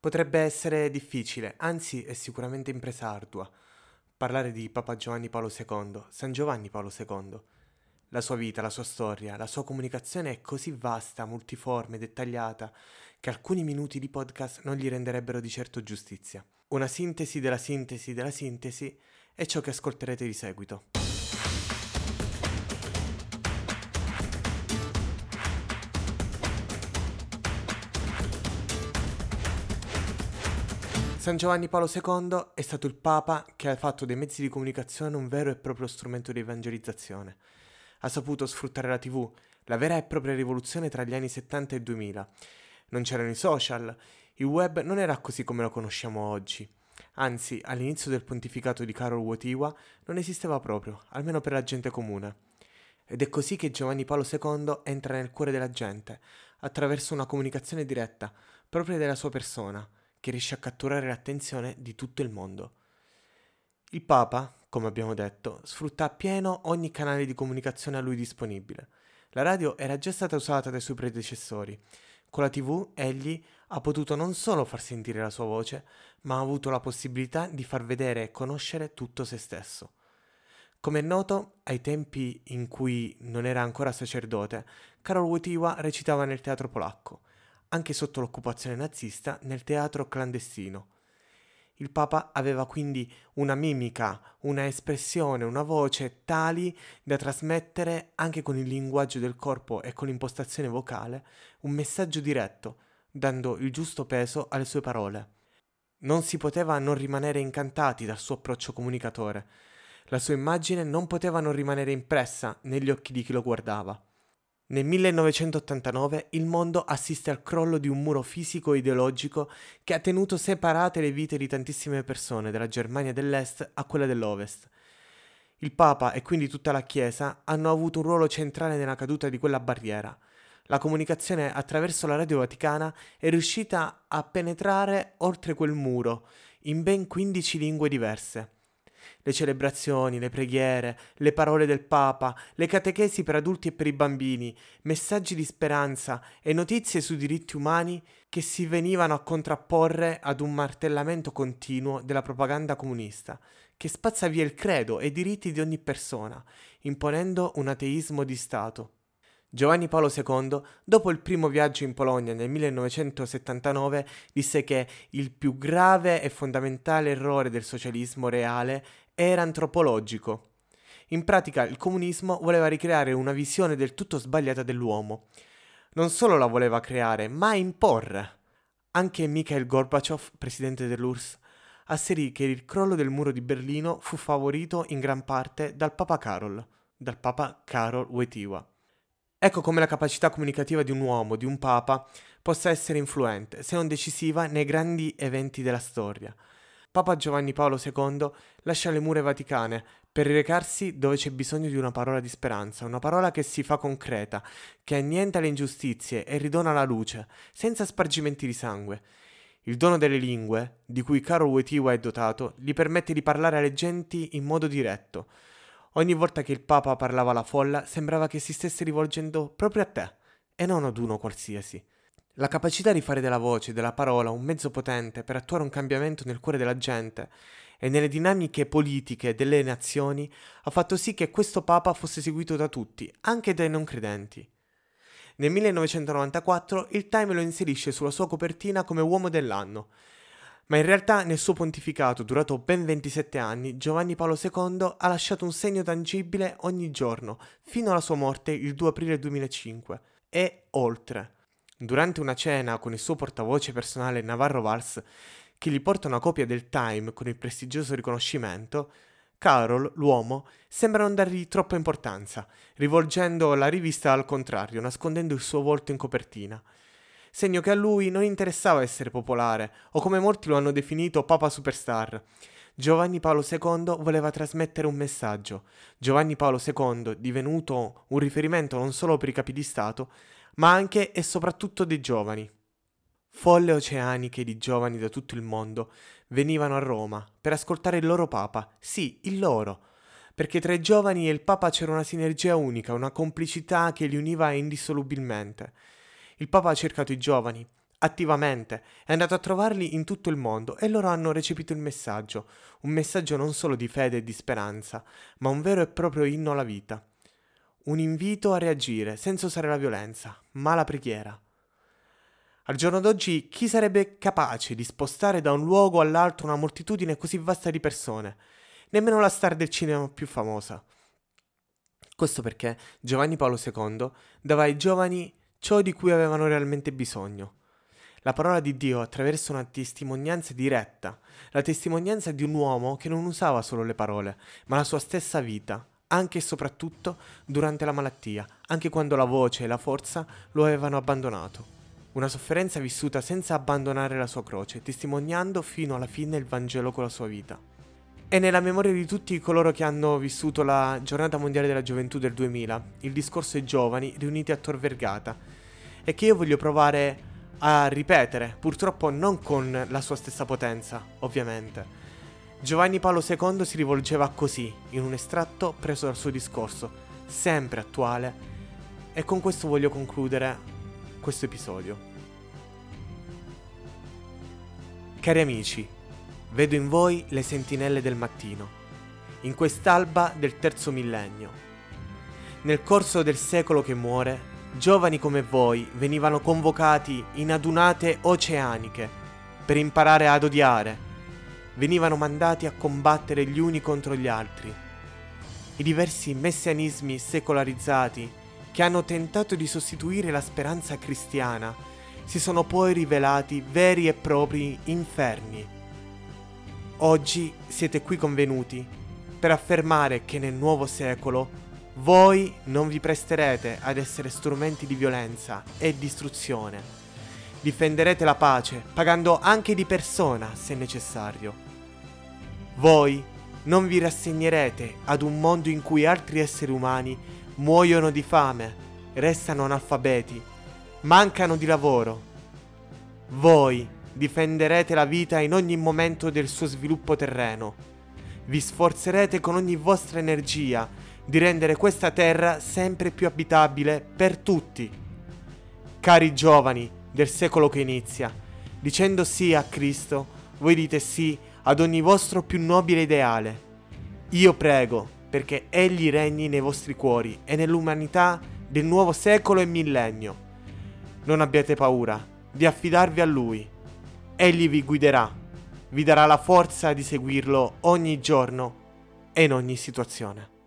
Potrebbe essere difficile, anzi è sicuramente impresa ardua, parlare di Papa Giovanni Paolo II, San Giovanni Paolo II. La sua vita, la sua storia, la sua comunicazione è così vasta, multiforme, dettagliata, che alcuni minuti di podcast non gli renderebbero di certo giustizia. Una sintesi della sintesi della sintesi è ciò che ascolterete di seguito. San Giovanni Paolo II è stato il Papa che ha fatto dei mezzi di comunicazione un vero e proprio strumento di evangelizzazione. Ha saputo sfruttare la TV, la vera e propria rivoluzione tra gli anni 70 e 2000. Non c'erano i social, il web non era così come lo conosciamo oggi. Anzi, all'inizio del pontificato di Karol Wojtyła non esisteva proprio, almeno per la gente comune. Ed è così che Giovanni Paolo II entra nel cuore della gente, attraverso una comunicazione diretta, propria della sua persona, che riesce a catturare l'attenzione di tutto il mondo. Il Papa, come abbiamo detto, sfrutta appieno ogni canale di comunicazione a lui disponibile. La radio era già stata usata dai suoi predecessori. Con la TV egli ha potuto non solo far sentire la sua voce, ma ha avuto la possibilità di far vedere e conoscere tutto se stesso. Come è noto, ai tempi in cui non era ancora sacerdote, Karol Wojtyła recitava nel teatro polacco anche sotto l'occupazione nazista, nel teatro clandestino. Il Papa aveva quindi una mimica, una espressione, una voce tali da trasmettere, anche con il linguaggio del corpo e con l'impostazione vocale, un messaggio diretto, dando il giusto peso alle sue parole. Non si poteva non rimanere incantati dal suo approccio comunicatore. La sua immagine non poteva non rimanere impressa negli occhi di chi lo guardava. Nel 1989 il mondo assiste al crollo di un muro fisico e ideologico che ha tenuto separate le vite di tantissime persone dalla Germania dell'Est a quella dell'Ovest. Il Papa e quindi tutta la Chiesa hanno avuto un ruolo centrale nella caduta di quella barriera. La comunicazione attraverso la radio vaticana è riuscita a penetrare oltre quel muro in ben 15 lingue diverse le celebrazioni, le preghiere, le parole del Papa, le catechesi per adulti e per i bambini, messaggi di speranza e notizie sui diritti umani che si venivano a contrapporre ad un martellamento continuo della propaganda comunista, che spazza via il credo e i diritti di ogni persona, imponendo un ateismo di Stato. Giovanni Paolo II, dopo il primo viaggio in Polonia nel 1979, disse che il più grave e fondamentale errore del socialismo reale era antropologico. In pratica il comunismo voleva ricreare una visione del tutto sbagliata dell'uomo. Non solo la voleva creare, ma imporre. Anche Mikhail Gorbachev, presidente dell'URSS, asserì che il crollo del muro di Berlino fu favorito in gran parte dal Papa Karol, dal Papa Karol Wojtyła. Ecco come la capacità comunicativa di un uomo, di un papa, possa essere influente, se non decisiva, nei grandi eventi della storia. Papa Giovanni Paolo II lascia le mura vaticane per recarsi dove c'è bisogno di una parola di speranza, una parola che si fa concreta, che annienta le ingiustizie e ridona la luce, senza spargimenti di sangue. Il dono delle lingue, di cui Karol Wojtyła è dotato, gli permette di parlare alle genti in modo diretto, Ogni volta che il Papa parlava alla folla sembrava che si stesse rivolgendo proprio a te e non ad uno qualsiasi. La capacità di fare della voce, della parola, un mezzo potente per attuare un cambiamento nel cuore della gente e nelle dinamiche politiche delle nazioni ha fatto sì che questo Papa fosse seguito da tutti, anche dai non credenti. Nel 1994 il Time lo inserisce sulla sua copertina come uomo dell'anno ma in realtà nel suo pontificato, durato ben 27 anni, Giovanni Paolo II ha lasciato un segno tangibile ogni giorno, fino alla sua morte il 2 aprile 2005, e oltre. Durante una cena con il suo portavoce personale Navarro Valls, che gli porta una copia del Time con il prestigioso riconoscimento, Carol, l'uomo, sembra non dargli troppa importanza, rivolgendo la rivista al contrario, nascondendo il suo volto in copertina segno che a lui non interessava essere popolare, o come molti lo hanno definito Papa Superstar. Giovanni Paolo II voleva trasmettere un messaggio. Giovanni Paolo II, divenuto un riferimento non solo per i capi di Stato, ma anche e soprattutto dei giovani. Folle oceaniche di giovani da tutto il mondo venivano a Roma per ascoltare il loro Papa, sì, il loro, perché tra i giovani e il Papa c'era una sinergia unica, una complicità che li univa indissolubilmente. Il Papa ha cercato i giovani, attivamente, è andato a trovarli in tutto il mondo e loro hanno recepito il messaggio, un messaggio non solo di fede e di speranza, ma un vero e proprio inno alla vita. Un invito a reagire senza usare la violenza, ma la preghiera. Al giorno d'oggi chi sarebbe capace di spostare da un luogo all'altro una moltitudine così vasta di persone? Nemmeno la star del cinema più famosa. Questo perché Giovanni Paolo II dava ai giovani ciò di cui avevano realmente bisogno. La parola di Dio attraverso una testimonianza diretta, la testimonianza di un uomo che non usava solo le parole, ma la sua stessa vita, anche e soprattutto durante la malattia, anche quando la voce e la forza lo avevano abbandonato. Una sofferenza vissuta senza abbandonare la sua croce, testimoniando fino alla fine il Vangelo con la sua vita. È nella memoria di tutti coloro che hanno vissuto la Giornata Mondiale della Gioventù del 2000, il discorso ai giovani riuniti a Tor Vergata, e che io voglio provare a ripetere, purtroppo non con la sua stessa potenza, ovviamente. Giovanni Paolo II si rivolgeva così, in un estratto preso dal suo discorso, sempre attuale, e con questo voglio concludere questo episodio. Cari amici, vedo in voi le sentinelle del mattino, in quest'alba del terzo millennio. Nel corso del secolo che muore, giovani come voi venivano convocati in adunate oceaniche per imparare ad odiare, venivano mandati a combattere gli uni contro gli altri. I diversi messianismi secolarizzati che hanno tentato di sostituire la speranza cristiana si sono poi rivelati veri e propri inferni. Oggi siete qui convenuti per affermare che nel nuovo secolo voi non vi presterete ad essere strumenti di violenza e distruzione. Difenderete la pace, pagando anche di persona se necessario. Voi non vi rassegnerete ad un mondo in cui altri esseri umani muoiono di fame, restano analfabeti, mancano di lavoro. Voi difenderete la vita in ogni momento del suo sviluppo terreno. Vi sforzerete con ogni vostra energia di rendere questa terra sempre più abitabile per tutti. Cari giovani del secolo che inizia, dicendo sì a Cristo, voi dite sì ad ogni vostro più nobile ideale. Io prego perché Egli regni nei vostri cuori e nell'umanità del nuovo secolo e millennio. Non abbiate paura di affidarvi a Lui. Egli vi guiderà, vi darà la forza di seguirlo ogni giorno e in ogni situazione.